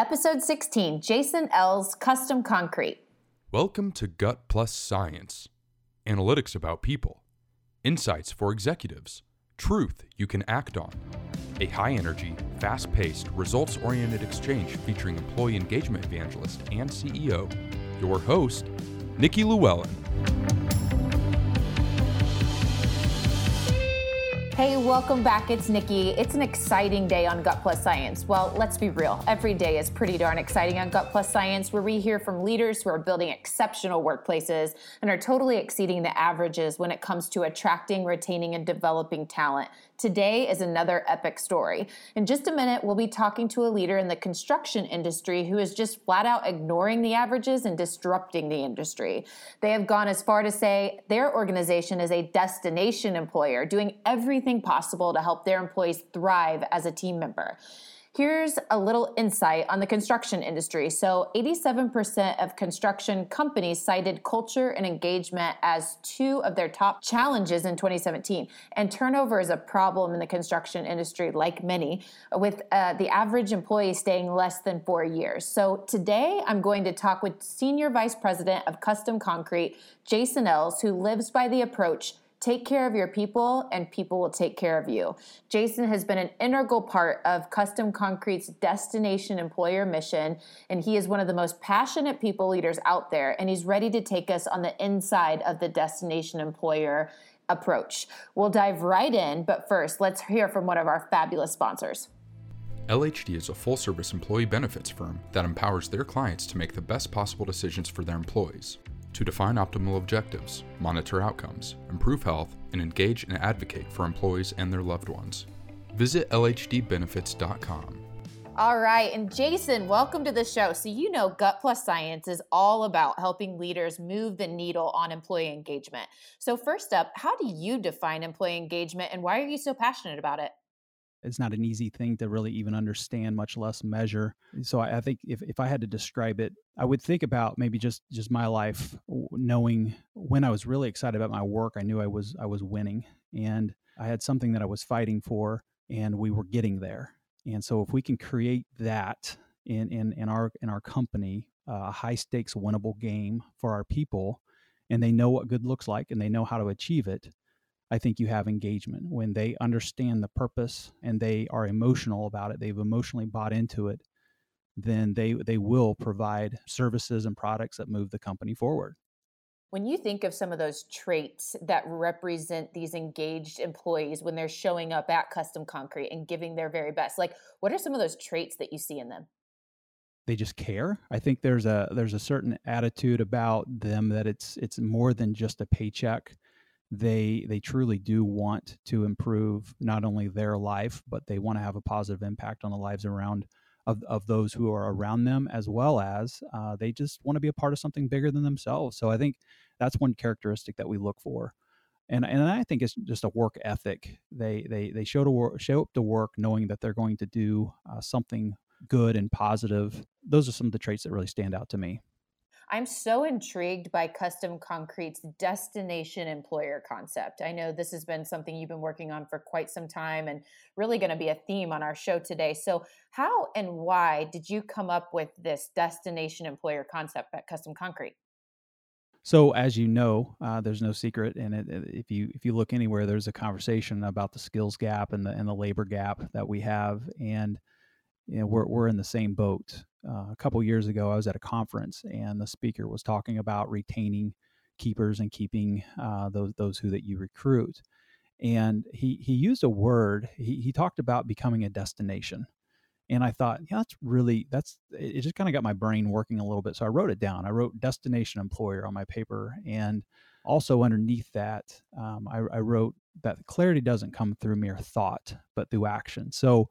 episode 16 Jason Ells Custom Concrete. Welcome to Gut Plus Science analytics about people, insights for executives, truth you can act on. A high energy, fast paced, results oriented exchange featuring employee engagement evangelist and CEO, your host, Nikki Llewellyn. Hey, welcome back. It's Nikki. It's an exciting day on Gut Plus Science. Well, let's be real. Every day is pretty darn exciting on Gut Plus Science, where we hear from leaders who are building exceptional workplaces and are totally exceeding the averages when it comes to attracting, retaining, and developing talent. Today is another epic story. In just a minute, we'll be talking to a leader in the construction industry who is just flat out ignoring the averages and disrupting the industry. They have gone as far to say their organization is a destination employer, doing everything possible to help their employees thrive as a team member. Here's a little insight on the construction industry. So, 87% of construction companies cited culture and engagement as two of their top challenges in 2017. And turnover is a problem in the construction industry, like many, with uh, the average employee staying less than four years. So, today I'm going to talk with Senior Vice President of Custom Concrete, Jason Ells, who lives by the approach Take care of your people, and people will take care of you. Jason has been an integral part of Custom Concrete's destination employer mission, and he is one of the most passionate people leaders out there, and he's ready to take us on the inside of the destination employer approach. We'll dive right in, but first, let's hear from one of our fabulous sponsors. LHD is a full service employee benefits firm that empowers their clients to make the best possible decisions for their employees to define optimal objectives, monitor outcomes, improve health, and engage and advocate for employees and their loved ones. Visit LHDbenefits.com. All right, and Jason, welcome to the show. So, you know, Gut Plus Science is all about helping leaders move the needle on employee engagement. So, first up, how do you define employee engagement and why are you so passionate about it? It's not an easy thing to really even understand, much less measure. So I, I, think if, if I had to describe it, I would think about maybe just just my life, knowing when I was really excited about my work, I knew I was I was winning, and I had something that I was fighting for, and we were getting there. And so if we can create that in in in our in our company, uh, a high stakes winnable game for our people, and they know what good looks like, and they know how to achieve it I think you have engagement when they understand the purpose and they are emotional about it. They've emotionally bought into it. Then they they will provide services and products that move the company forward. When you think of some of those traits that represent these engaged employees when they're showing up at Custom Concrete and giving their very best, like what are some of those traits that you see in them? They just care. I think there's a there's a certain attitude about them that it's it's more than just a paycheck they they truly do want to improve not only their life but they want to have a positive impact on the lives around of, of those who are around them as well as uh, they just want to be a part of something bigger than themselves. So i think that's one characteristic that we look for. And and i think it's just a work ethic. They they they show to work show up to work knowing that they're going to do uh, something good and positive. Those are some of the traits that really stand out to me I'm so intrigued by Custom Concrete's destination employer concept. I know this has been something you've been working on for quite some time and really going to be a theme on our show today. So, how and why did you come up with this destination employer concept at Custom Concrete? So, as you know, uh, there's no secret, and it, if you if you look anywhere, there's a conversation about the skills gap and the and the labor gap that we have, and you know, we're we're in the same boat uh, a couple years ago, I was at a conference and the speaker was talking about retaining keepers and keeping uh, those those who that you recruit. And he he used a word. He he talked about becoming a destination. And I thought, yeah, that's really that's it. Just kind of got my brain working a little bit. So I wrote it down. I wrote destination employer on my paper, and also underneath that, um, I, I wrote that clarity doesn't come through mere thought, but through action. So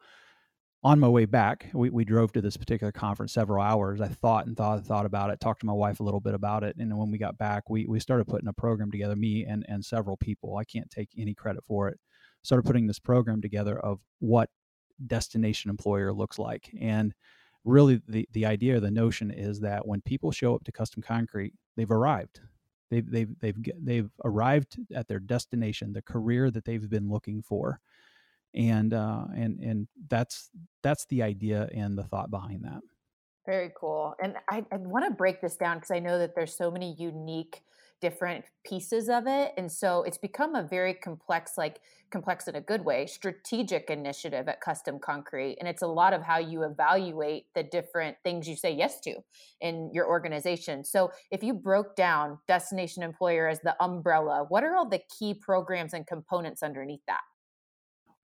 on my way back, we, we drove to this particular conference several hours. I thought and thought and thought about it, talked to my wife a little bit about it. And when we got back, we, we started putting a program together, me and, and several people. I can't take any credit for it. Started putting this program together of what destination employer looks like. And really the, the idea, the notion is that when people show up to custom concrete, they've arrived. They've, they've, they've, they've arrived at their destination, the career that they've been looking for and uh, and and that's that's the idea and the thought behind that. Very cool. And I, I want to break this down because I know that there's so many unique different pieces of it and so it's become a very complex like complex in a good way strategic initiative at custom concrete and it's a lot of how you evaluate the different things you say yes to in your organization so if you broke down destination employer as the umbrella what are all the key programs and components underneath that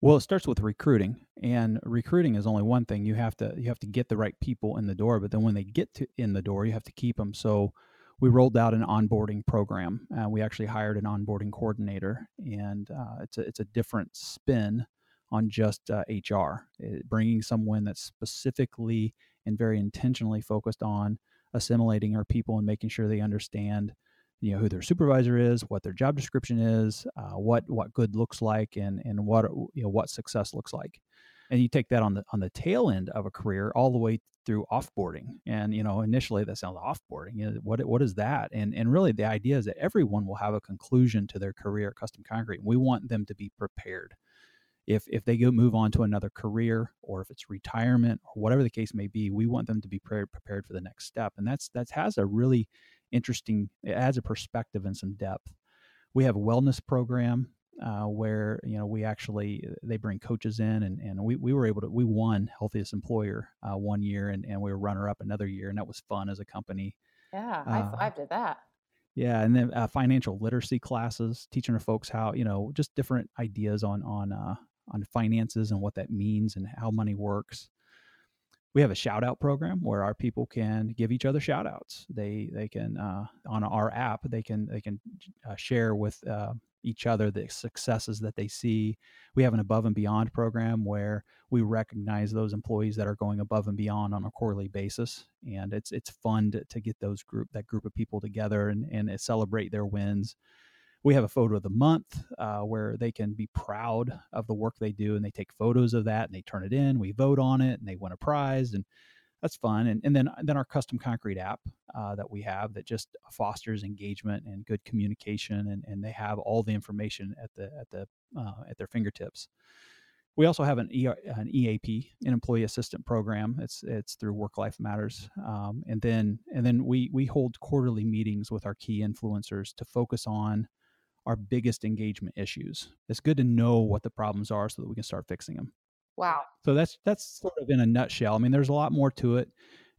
well, it starts with recruiting, and recruiting is only one thing. You have to you have to get the right people in the door, but then when they get to in the door, you have to keep them. So we rolled out an onboarding program. Uh, we actually hired an onboarding coordinator, and uh, it's a it's a different spin on just uh, HR, it, eh, bringing someone that's specifically and very intentionally focused on assimilating our people and making sure they understand you know who their supervisor is, what their job description is, uh, what what good looks like, and and what you know what success looks like. And you take that on the on the tail end of a career all the way through offboarding. And you know initially that sounds offboarding. You know, what what is that? And and really the idea is that everyone will have a conclusion to their career at Custom Concrete. We want them to be prepared. If if they go move on to another career or if it's retirement or whatever the case may be, we want them to be prepared prepared for the next step. And that's that has a really interesting. It adds a perspective and some depth. We have a wellness program uh, where you know we actually they bring coaches in and, and we, we were able to we won healthiest employer uh, one year and, and we were runner up another year and that was fun as a company yeah high uh, to that yeah and then uh, financial literacy classes teaching our folks how you know just different ideas on on uh, on finances and what that means and how money works we have a shout out program where our people can give each other shout outs they they can uh, on our app they can they can uh, share with uh, each other the successes that they see. We have an above and beyond program where we recognize those employees that are going above and beyond on a quarterly basis and it's it's fun to, to get those group that group of people together and, and celebrate their wins we have a photo of the month uh, where they can be proud of the work they do and they take photos of that and they turn it in we vote on it and they win a prize and that's fun and, and then then our custom concrete app uh, that we have that just fosters engagement and good communication and, and they have all the information at the at the uh, at their fingertips we also have an, an EAP, an employee assistant program. It's it's through Work Life Matters, um, and then and then we we hold quarterly meetings with our key influencers to focus on our biggest engagement issues. It's good to know what the problems are so that we can start fixing them. Wow. So that's that's sort of in a nutshell. I mean, there's a lot more to it,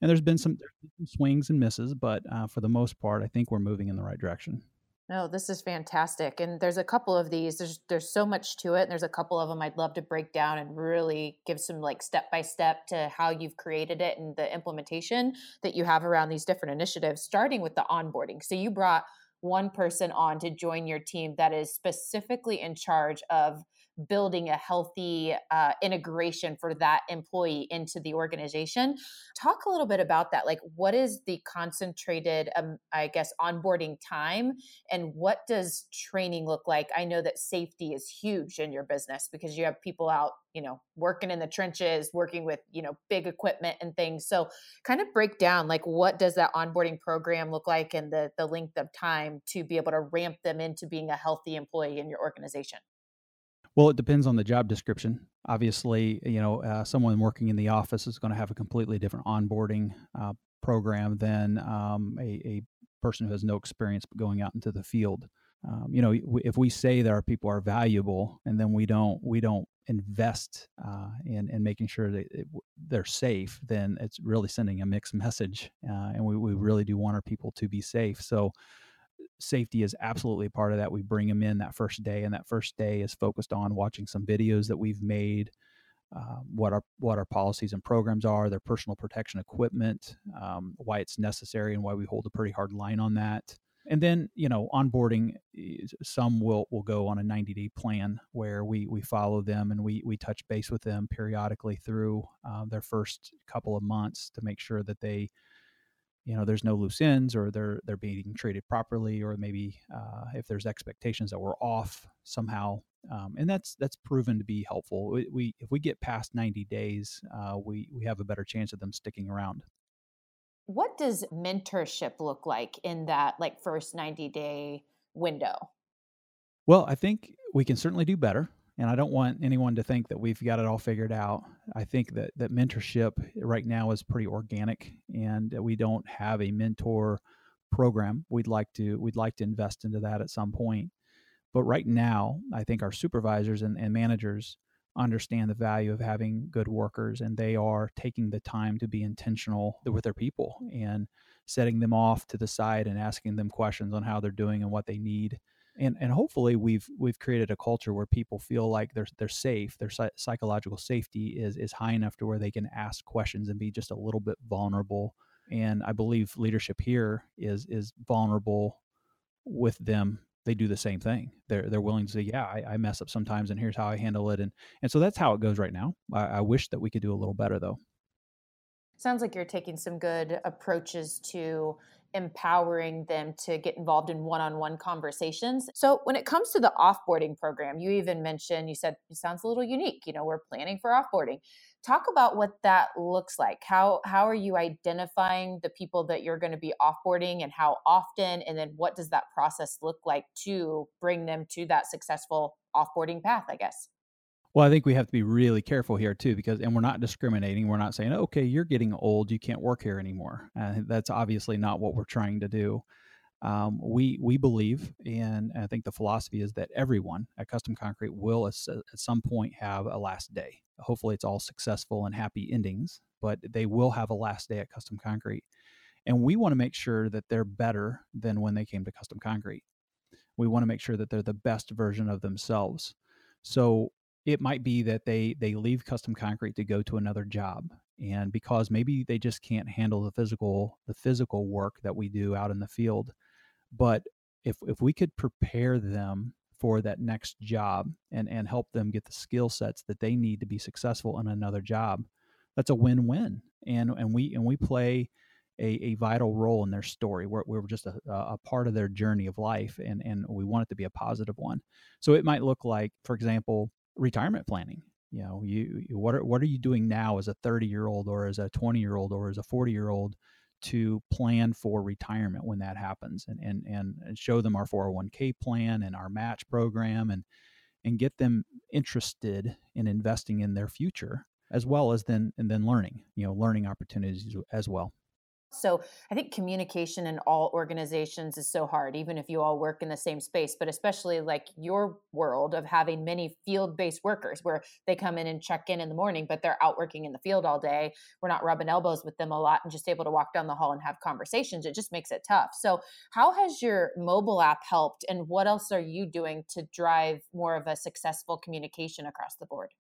and there's been some, been some swings and misses, but uh, for the most part, I think we're moving in the right direction. No, this is fantastic, and there's a couple of these. There's there's so much to it, and there's a couple of them I'd love to break down and really give some like step by step to how you've created it and the implementation that you have around these different initiatives. Starting with the onboarding. So you brought one person on to join your team that is specifically in charge of building a healthy uh, integration for that employee into the organization. Talk a little bit about that. Like, what is the concentrated, um, I guess, onboarding time, and what does training look like? I know that safety is huge in your business because you have people out, you know, working in the trenches, working with, you know, big equipment and things. So, kind of break down like what does that onboarding program look like, and the the length of time to be able to ramp them into being a healthy employee in your organization. Well, it depends on the job description. Obviously, you know, uh, someone working in the office is going to have a completely different onboarding uh, program than um, a, a, person who has no experience going out into the field. Um, you know, if we say that our people are valuable and then we don't we don't invest uh, in in making sure that it, they're safe, then it's really sending a mixed message. Uh, and we, we really do want our people to be safe. So safety is absolutely part of that. We bring them in that first day, and that first day is focused on watching some videos that we've made, uh, what our what our policies and programs are, their personal protection equipment, um, why it's necessary, and why we hold a pretty hard line on that. And then you know onboarding, some will will go on a 90 day plan where we we follow them and we we touch base with them periodically through uh, their first couple of months to make sure that they you know there's no loose ends or they're they're being treated properly or maybe uh, if there's expectations that we're off somehow um, and that's that's proven to be helpful. We, we if we get past 90 days uh, we we have a better chance of them sticking around. What does mentorship look like in that like first 90 day window? Well i think we can certainly do better and I don't want anyone to think that we've got it all figured out. I think that that mentorship right now is pretty organic, and we don't have a mentor program. We'd like to we'd like to invest into that at some point, but right now, I think our supervisors and, and managers understand the value of having good workers, and they are taking the time to be intentional with their people and setting them off to the side and asking them questions on how they're doing and what they need and and hopefully we've we've created a culture where people feel like they're they're safe their psychological safety is is high enough to where they can ask questions and be just a little bit vulnerable. And i believe leadership here is is vulnerable with them. They do the same thing. They're they're willing to say yeah I, I mess up sometimes and here's how i handle it. And and so that's how it goes right now. I, I wish that we could do a little better though. Sounds like you're taking some good approaches to empowering them to get involved in one-on-one conversations. So when it comes to the offboarding program, you even mentioned you said it sounds a little unique, you know, we're planning for offboarding. Talk about what that looks like. How how are you identifying the people that you're going to be offboarding and how often and then what does that process look like to bring them to that successful offboarding path, I guess? Well, I think we have to be really careful here too, because and we're not discriminating. We're not saying, okay, you're getting old, you can't work here anymore. Uh, that's obviously not what we're trying to do. Um, we we believe, and I think the philosophy is that everyone at Custom Concrete will at, at some point have a last day. Hopefully, it's all successful and happy endings, but they will have a last day at Custom Concrete, and we want to make sure that they're better than when they came to Custom Concrete. We want to make sure that they're the best version of themselves. So it might be that they they leave custom concrete to go to another job and because maybe they just can't handle the physical the physical work that we do out in the field but if if we could prepare them for that next job and and help them get the skill sets that they need to be successful in another job that's a win-win and and we and we play a, a vital role in their story. We're, we're just a, a part of their journey of life, and, and we want it to be a positive one. So it might look like, for example, retirement planning. You know, you, what are what are you doing now as a 30 year old or as a 20 year old or as a 40 year old to plan for retirement when that happens and, and and show them our 401k plan and our match program and and get them interested in investing in their future as well as then and then learning you know learning opportunities as well so I think communication in all organizations is so hard, even if you all work in the same space, but especially like your world of having many field based workers where they come in and check in in the morning, but they're out working in the field all day. We're not rubbing elbows with them a lot and just able to walk down the hall and have conversations. It just makes it tough. So, how has your mobile app helped, and what else are you doing to drive more of a successful communication across the board?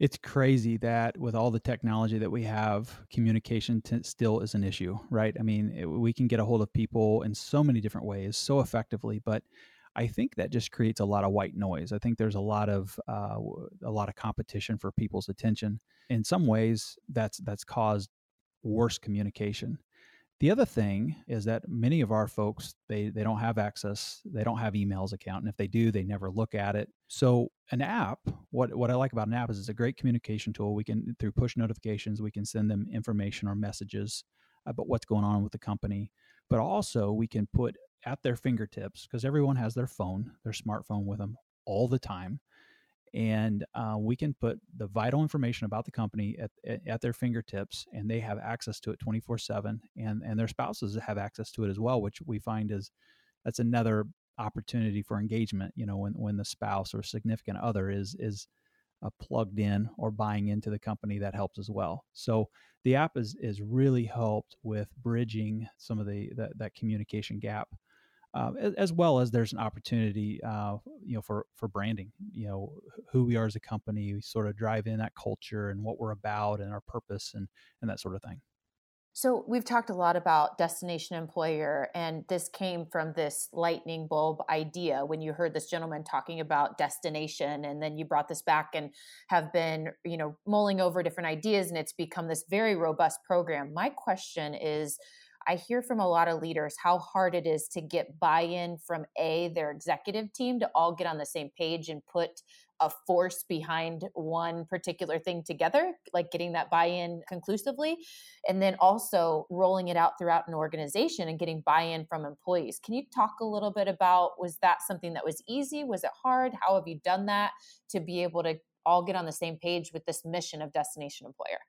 It's crazy that with all the technology that we have, communication t- still is an issue, right? I mean, it, we can get a hold of people in so many different ways, so effectively, but I think that just creates a lot of white noise. I think there's a lot of uh, a lot of competition for people's attention. In some ways, that's that's caused worse communication. The other thing is that many of our folks they they don't have access, they don't have emails account, and if they do, they never look at it. So an app, what what I like about an app is it's a great communication tool. We can through push notifications, we can send them information or messages about what's going on with the company, but also we can put at their fingertips because everyone has their phone, their smartphone with them all the time and uh, we can put the vital information about the company at, at, their fingertips and they have access to it 24 7 and and their spouses have access to it as well which we find is that's another opportunity for engagement you know when, when the spouse or significant other is is uh, plugged in or buying into the company that helps as well. So the app is is really helped with bridging some of the that, that communication gap uh, as well as there's an opportunity, uh, you know, for for branding. You know, who we are as a company, we sort of drive in that culture and what we're about and our purpose and and that sort of thing. So we've talked a lot about destination employer, and this came from this lightning bulb idea when you heard this gentleman talking about destination, and then you brought this back and have been, you know, mulling over different ideas, and it's become this very robust program. My question is I hear from a lot of leaders how hard it is to get buy in from A, their executive team to all get on the same page and put a force behind one particular thing together, like getting that buy in conclusively, and then also rolling it out throughout an organization and getting buy in from employees. Can you talk a little bit about was that something that was easy? Was it hard? How have you done that to be able to all get on the same page with this mission of Destination Employer?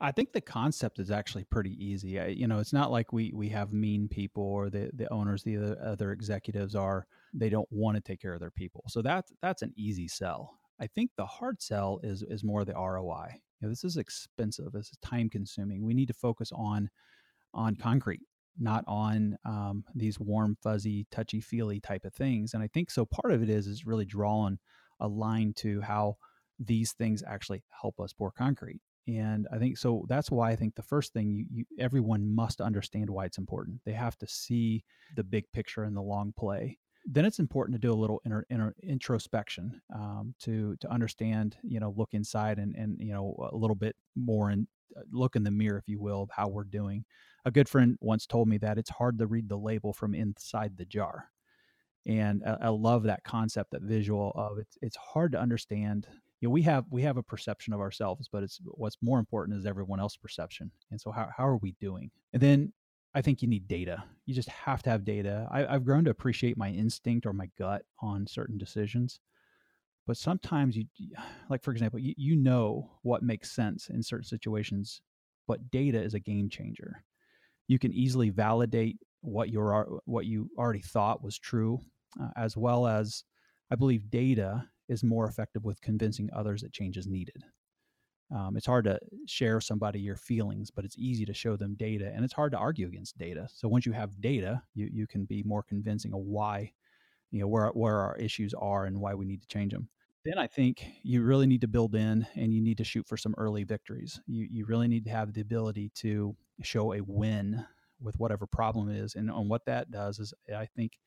I think the concept is actually pretty easy. I, you know, it's not like we we have mean people or the the owners, the other, other executives are they don't want to take care of their people. So that's that's an easy sell. I think the hard sell is is more the ROI. You know, this is expensive. This is time consuming. We need to focus on on concrete, not on um, these warm, fuzzy, touchy feely type of things. And I think so. Part of it is is really drawing a line to how these things actually help us pour concrete and i think so that's why i think the first thing you, you, everyone must understand why it's important. They have to see the big picture and the long play. Then it's important to do a little introspection um, to to understand you know look inside and and you know a little bit more and uh, look in the mirror if you will of how we're doing. A good friend once told me that it's hard to read the label from inside the jar and I, I love that concept that visual of it's it's hard to understand you know we have we have a perception of ourselves but it's what's more important is everyone else's perception. And so how, how are we doing? And then i think you need data. You just have to have data. I, i've grown to appreciate my instinct or my gut on certain decisions but sometimes you like for example you, you know what makes sense in certain situations but data is a game changer. You can easily validate what you're what you already thought was true uh, as well as i believe data is more effective with convincing others that change is needed. Um, it's hard to share somebody your feelings, but it's easy to show them data, and it's hard to argue against data. So once you have data, you you can be more convincing of why, you know, where where our issues are and why we need to change them. Then I think you really need to build in, and you need to shoot for some early victories. You you really need to have the ability to show a win with whatever problem is, and on what that does is I think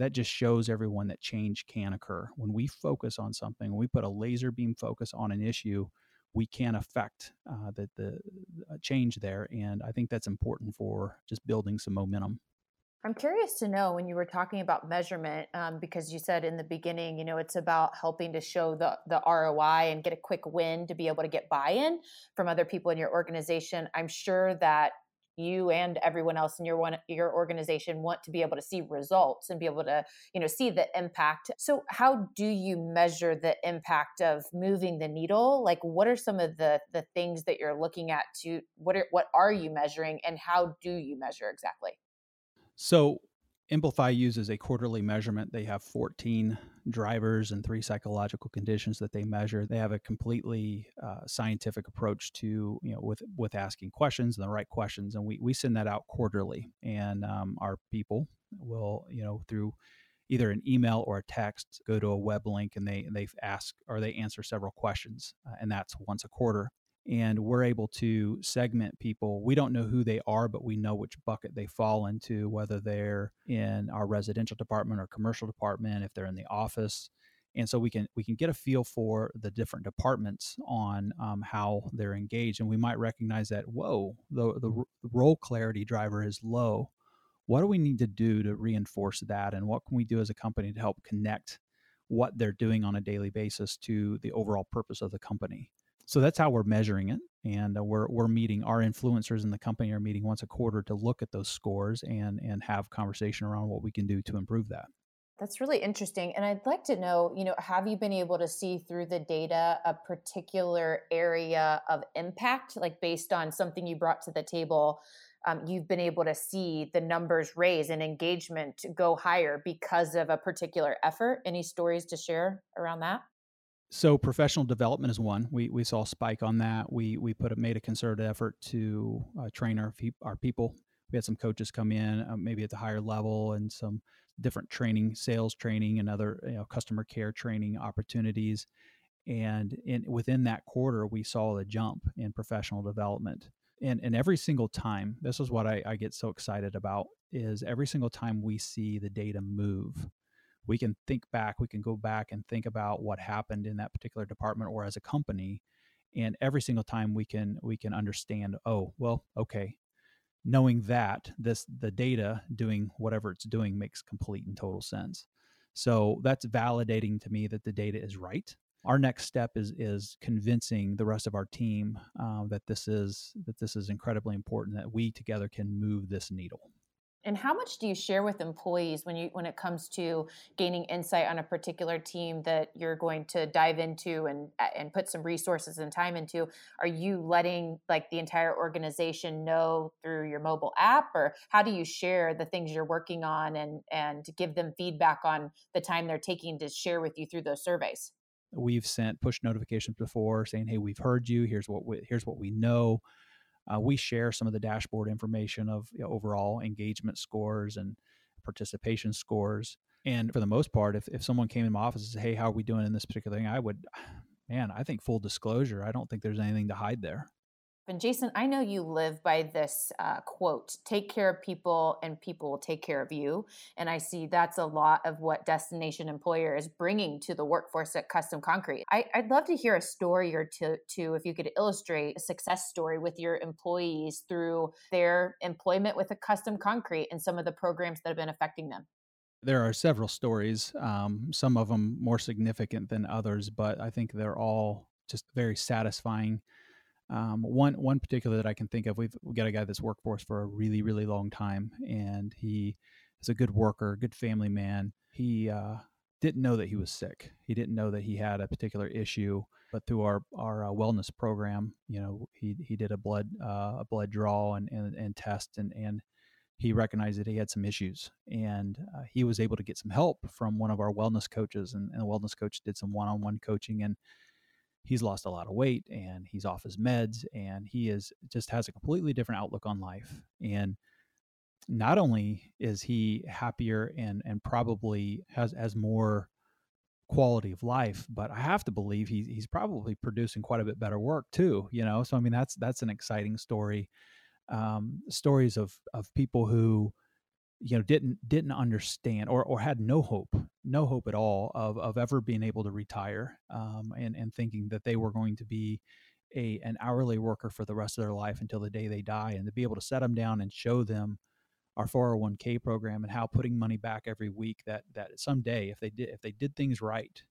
that just shows everyone that change can occur. When we focus on something, we put a laser beam focus on an issue, we can affect uh, the, the change there. And I think that's important for just building some momentum. I'm curious to know when you were talking about measurement, um, because you said in the beginning, you know, it's about helping to show the the ROI and get a quick win to be able to get buy-in from other people in your organization. I'm sure that you and everyone else in your one your organization want to be able to see results and be able to you know see the impact. So how do you measure the impact of moving the needle? Like what are some of the the things that you're looking at to what are what are you measuring and how do you measure exactly? So Emplify uses a quarterly measurement. They have 14 drivers and three psychological conditions that they measure. They have a completely uh, scientific approach to you know with with asking questions and the right questions, and we we send that out quarterly. And um, our people will you know through either an email or a text go to a web link and they they ask or they answer several questions, uh, and that's once a quarter and we're able to segment people. We don't know who they are, but we know which bucket they fall into, whether they're in our residential department or commercial department, if they're in the office. And so we can we can get a feel for the different departments on um, how they're engaged, and we might recognize that whoa, the the role clarity driver is low. What do we need to do to reinforce that, and what can we do as a company to help connect what they're doing on a daily basis to the overall purpose of the company? So that's how we're measuring it and uh, we're, we're meeting our influencers in the company are meeting once a quarter to look at those scores and and have conversation around what we can do to improve that. That's really interesting and i'd like to know you know have you been able to see through the data a particular area of impact like based on something you brought to the table um, you've been able to see the numbers raise and engagement go higher because of a particular effort? Any stories to share around that so professional development is one. We we saw a spike on that. We we put a, made a concerted effort to uh, train our our people. We had some coaches come in, uh, maybe at the higher level, and some different training, sales training, and other you know, customer care training opportunities. And in within that quarter, we saw a jump in professional development. And and every single time, this is what I, I get so excited about is every single time we see the data move we can think back, we can go back and think about what happened in that particular department or as a company. And every single time we can we can understand, oh, well, okay, knowing that this the data doing whatever it's doing makes complete and total sense. So that's validating to me that the data is right. Our next step is is convincing the rest of our team uh, that this is that this is incredibly important that we together can move this needle. And how much do you share with employees when you when it comes to gaining insight on a particular team that you're going to dive into and and put some resources and time into? Are you letting like the entire organization know through your mobile app or how do you share the things you're working on and and give them feedback on the time they're taking to share with you through those surveys? We've sent push notifications before saying, "Hey, we've heard you. Here's what we, here's what we know." Uh, we share some of the dashboard information of you know, overall engagement scores and participation scores. And for the most part, if, if someone came in my office and said, Hey, how are we doing in this particular thing? I would, man, I think full disclosure, I don't think there's anything to hide there. And Jason, I know you live by this uh, quote take care of people and people will take care of you. And I see that's a lot of what Destination Employer is bringing to the workforce at Custom Concrete. I, would love to hear a story or two, two, if you could illustrate a success story with your employees through their employment with a Custom Concrete and some of the programs that have been affecting them. There are several stories, um, some of them more significant than others, but I think they're all just very satisfying um, one one particular that I can think of, we've we got a guy that's worked for us for a really really long time, and he is a good worker, good family man. He uh, didn't know that he was sick. He didn't know that he had a particular issue. But through our our uh, wellness program, you know, he he did a blood uh, a blood draw and and, and test, and and he recognized that he had some issues, and uh, he was able to get some help from one of our wellness coaches, and, and the wellness coach did some one on one coaching and he's lost a lot of weight and he's off his meds and he is just has a completely different outlook on life. And not only is he happier and and probably has has more quality of life but i have to believe he's he's probably producing quite a bit better work too you know? So i mean that's that's an exciting story. Um, stories of of people who you know didn't didn't understand or or had no hope no hope at all of of ever being able to retire um, and and thinking that they were going to be a an hourly worker for the rest of their life until the day they die and to be able to set them down and show them our 401k program and how putting money back every week that that someday if they did if they did things right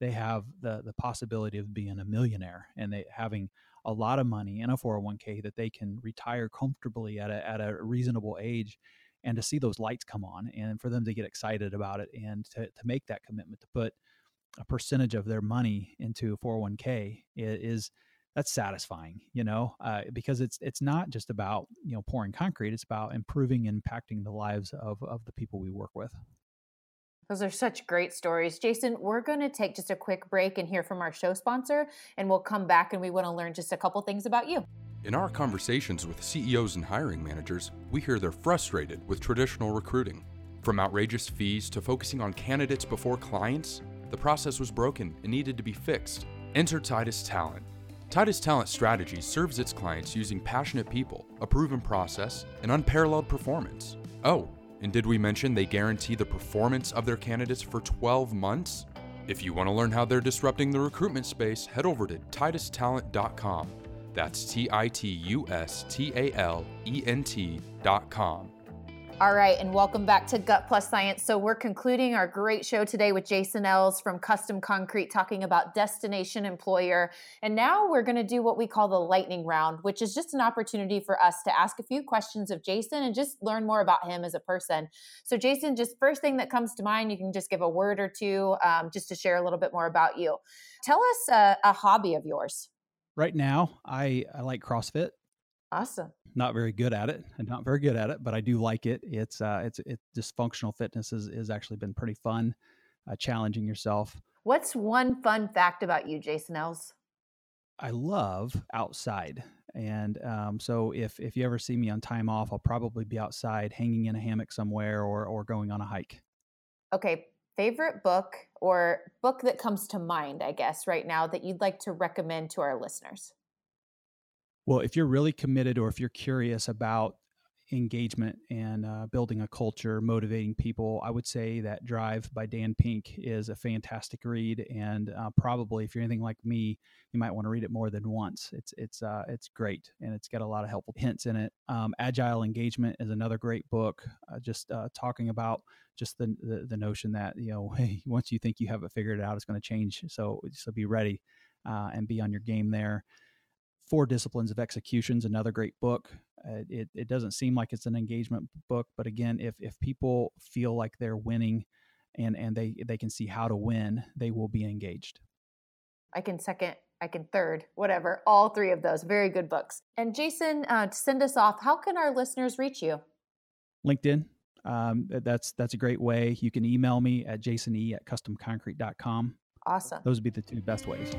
they have the the possibility of being a millionaire and they having a lot of money in a 401k that they can retire comfortably at a at a reasonable age and to see those lights come on and for them to get excited about it and to, to make that commitment to put a percentage of their money into 401k is that's satisfying you know uh, because it's it's not just about you know pouring concrete it's about improving and impacting the lives of of the people we work with those are such great stories. Jason, we're going to take just a quick break and hear from our show sponsor, and we'll come back and we want to learn just a couple things about you. In our conversations with CEOs and hiring managers, we hear they're frustrated with traditional recruiting. From outrageous fees to focusing on candidates before clients, the process was broken and needed to be fixed. Enter Titus Talent. Titus Talent Strategy serves its clients using passionate people, a proven process, and unparalleled performance. Oh, and did we mention they guarantee the performance of their candidates for 12 months? If you want to learn how they're disrupting the recruitment space, head over to titustalent.com that's T I T U S T A L E N T dot com. All right, and welcome back to Gut Plus Science. So, we're concluding our great show today with Jason Ells from Custom Concrete talking about Destination Employer. And now we're going to do what we call the lightning round, which is just an opportunity for us to ask a few questions of Jason and just learn more about him as a person. So, Jason, just first thing that comes to mind, you can just give a word or two um, just to share a little bit more about you. Tell us a, a hobby of yours right now I, I like CrossFit. Awesome. Not very good at it. and not very good at it, but I do like it. It's uh it's it just functional fitness is is actually been pretty fun, uh, challenging yourself. What's one fun fact about you, Jason Ells? I love outside. And um, so if if you ever see me on time off, I'll probably be outside hanging in a hammock somewhere or or going on a hike. Okay, favorite book or book that comes to mind, I guess, right now that you'd like to recommend to our listeners? Well, if you're really committed or if you're curious about engagement and uh, building a culture, motivating people, I would say that Drive by Dan Pink is a fantastic read, and uh, probably if you're anything like me, you might want to read it more than once. It's it's uh, it's great, and it's got a lot of helpful hints in it. Um, Agile Engagement is another great book, uh, just uh, talking about just the, the, the notion that you know, once you think you have it figured out, it's going to change. So so be ready uh, and be on your game there. Four Disciplines of Execution is another great book. Uh, it, it doesn't seem like it's an engagement book, but again, if, if people feel like they're winning and, and they, they can see how to win, they will be engaged. I can second, I can third, whatever, all three of those. Very good books. And Jason, uh, to send us off, how can our listeners reach you? LinkedIn. Um, that's that's a great way. You can email me at jasone at customconcrete.com. Awesome. Those would be the two best ways.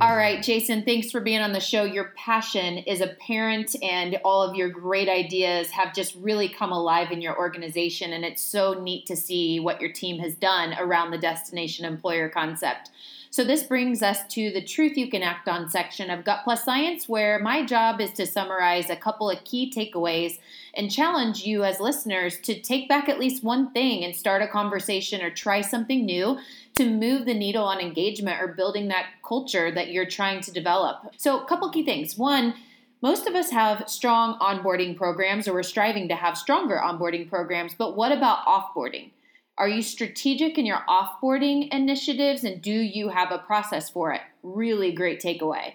All right, Jason, thanks for being on the show. Your passion is apparent, and all of your great ideas have just really come alive in your organization. And it's so neat to see what your team has done around the destination employer concept. So, this brings us to the Truth You Can Act On section of Gut Plus Science, where my job is to summarize a couple of key takeaways and challenge you as listeners to take back at least one thing and start a conversation or try something new to move the needle on engagement or building that culture that you're trying to develop. So, a couple key things. One, most of us have strong onboarding programs or we're striving to have stronger onboarding programs, but what about offboarding? Are you strategic in your offboarding initiatives and do you have a process for it? Really great takeaway.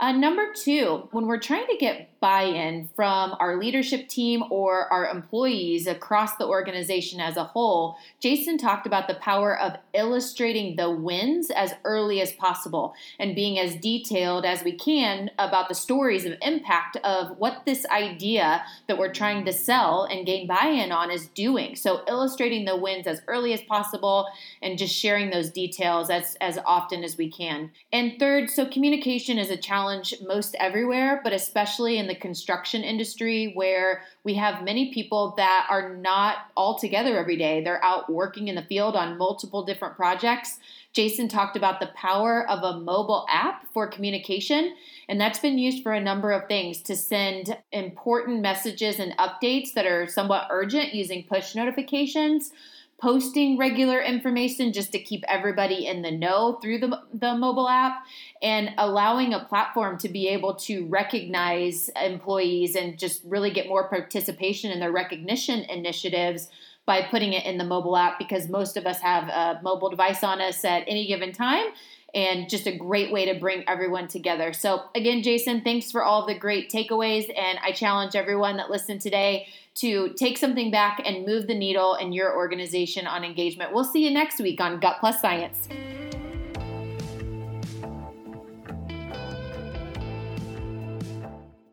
Uh, number two, when we're trying to get buy in from our leadership team or our employees across the organization as a whole, Jason talked about the power of illustrating the wins as early as possible and being as detailed as we can about the stories of impact of what this idea that we're trying to sell and gain buy in on is doing. So, illustrating the wins as early as possible and just sharing those details as, as often as we can. And third, so communication is a challenge challenge most everywhere, but especially in the construction industry where we have many people that are not all together every day. They're out working in the field on multiple different projects. Jason talked about the power of a mobile app for communication, and that's been used for a number of things to send important messages and updates that are somewhat urgent using push notifications posting regular information just to keep everybody in the know through the, the mobile app and allowing a platform to be able to recognize employees and just really get more participation in their recognition initiatives by putting it in the mobile app because most of us have a mobile device on us at any given time and just a great way to bring everyone together. So, again, Jason, thanks for all the great takeaways. And I challenge everyone that listened today to take something back and move the needle in your organization on engagement. We'll see you next week on Gut Plus Science.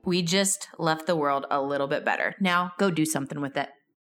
We just left the world a little bit better. Now go do something with it.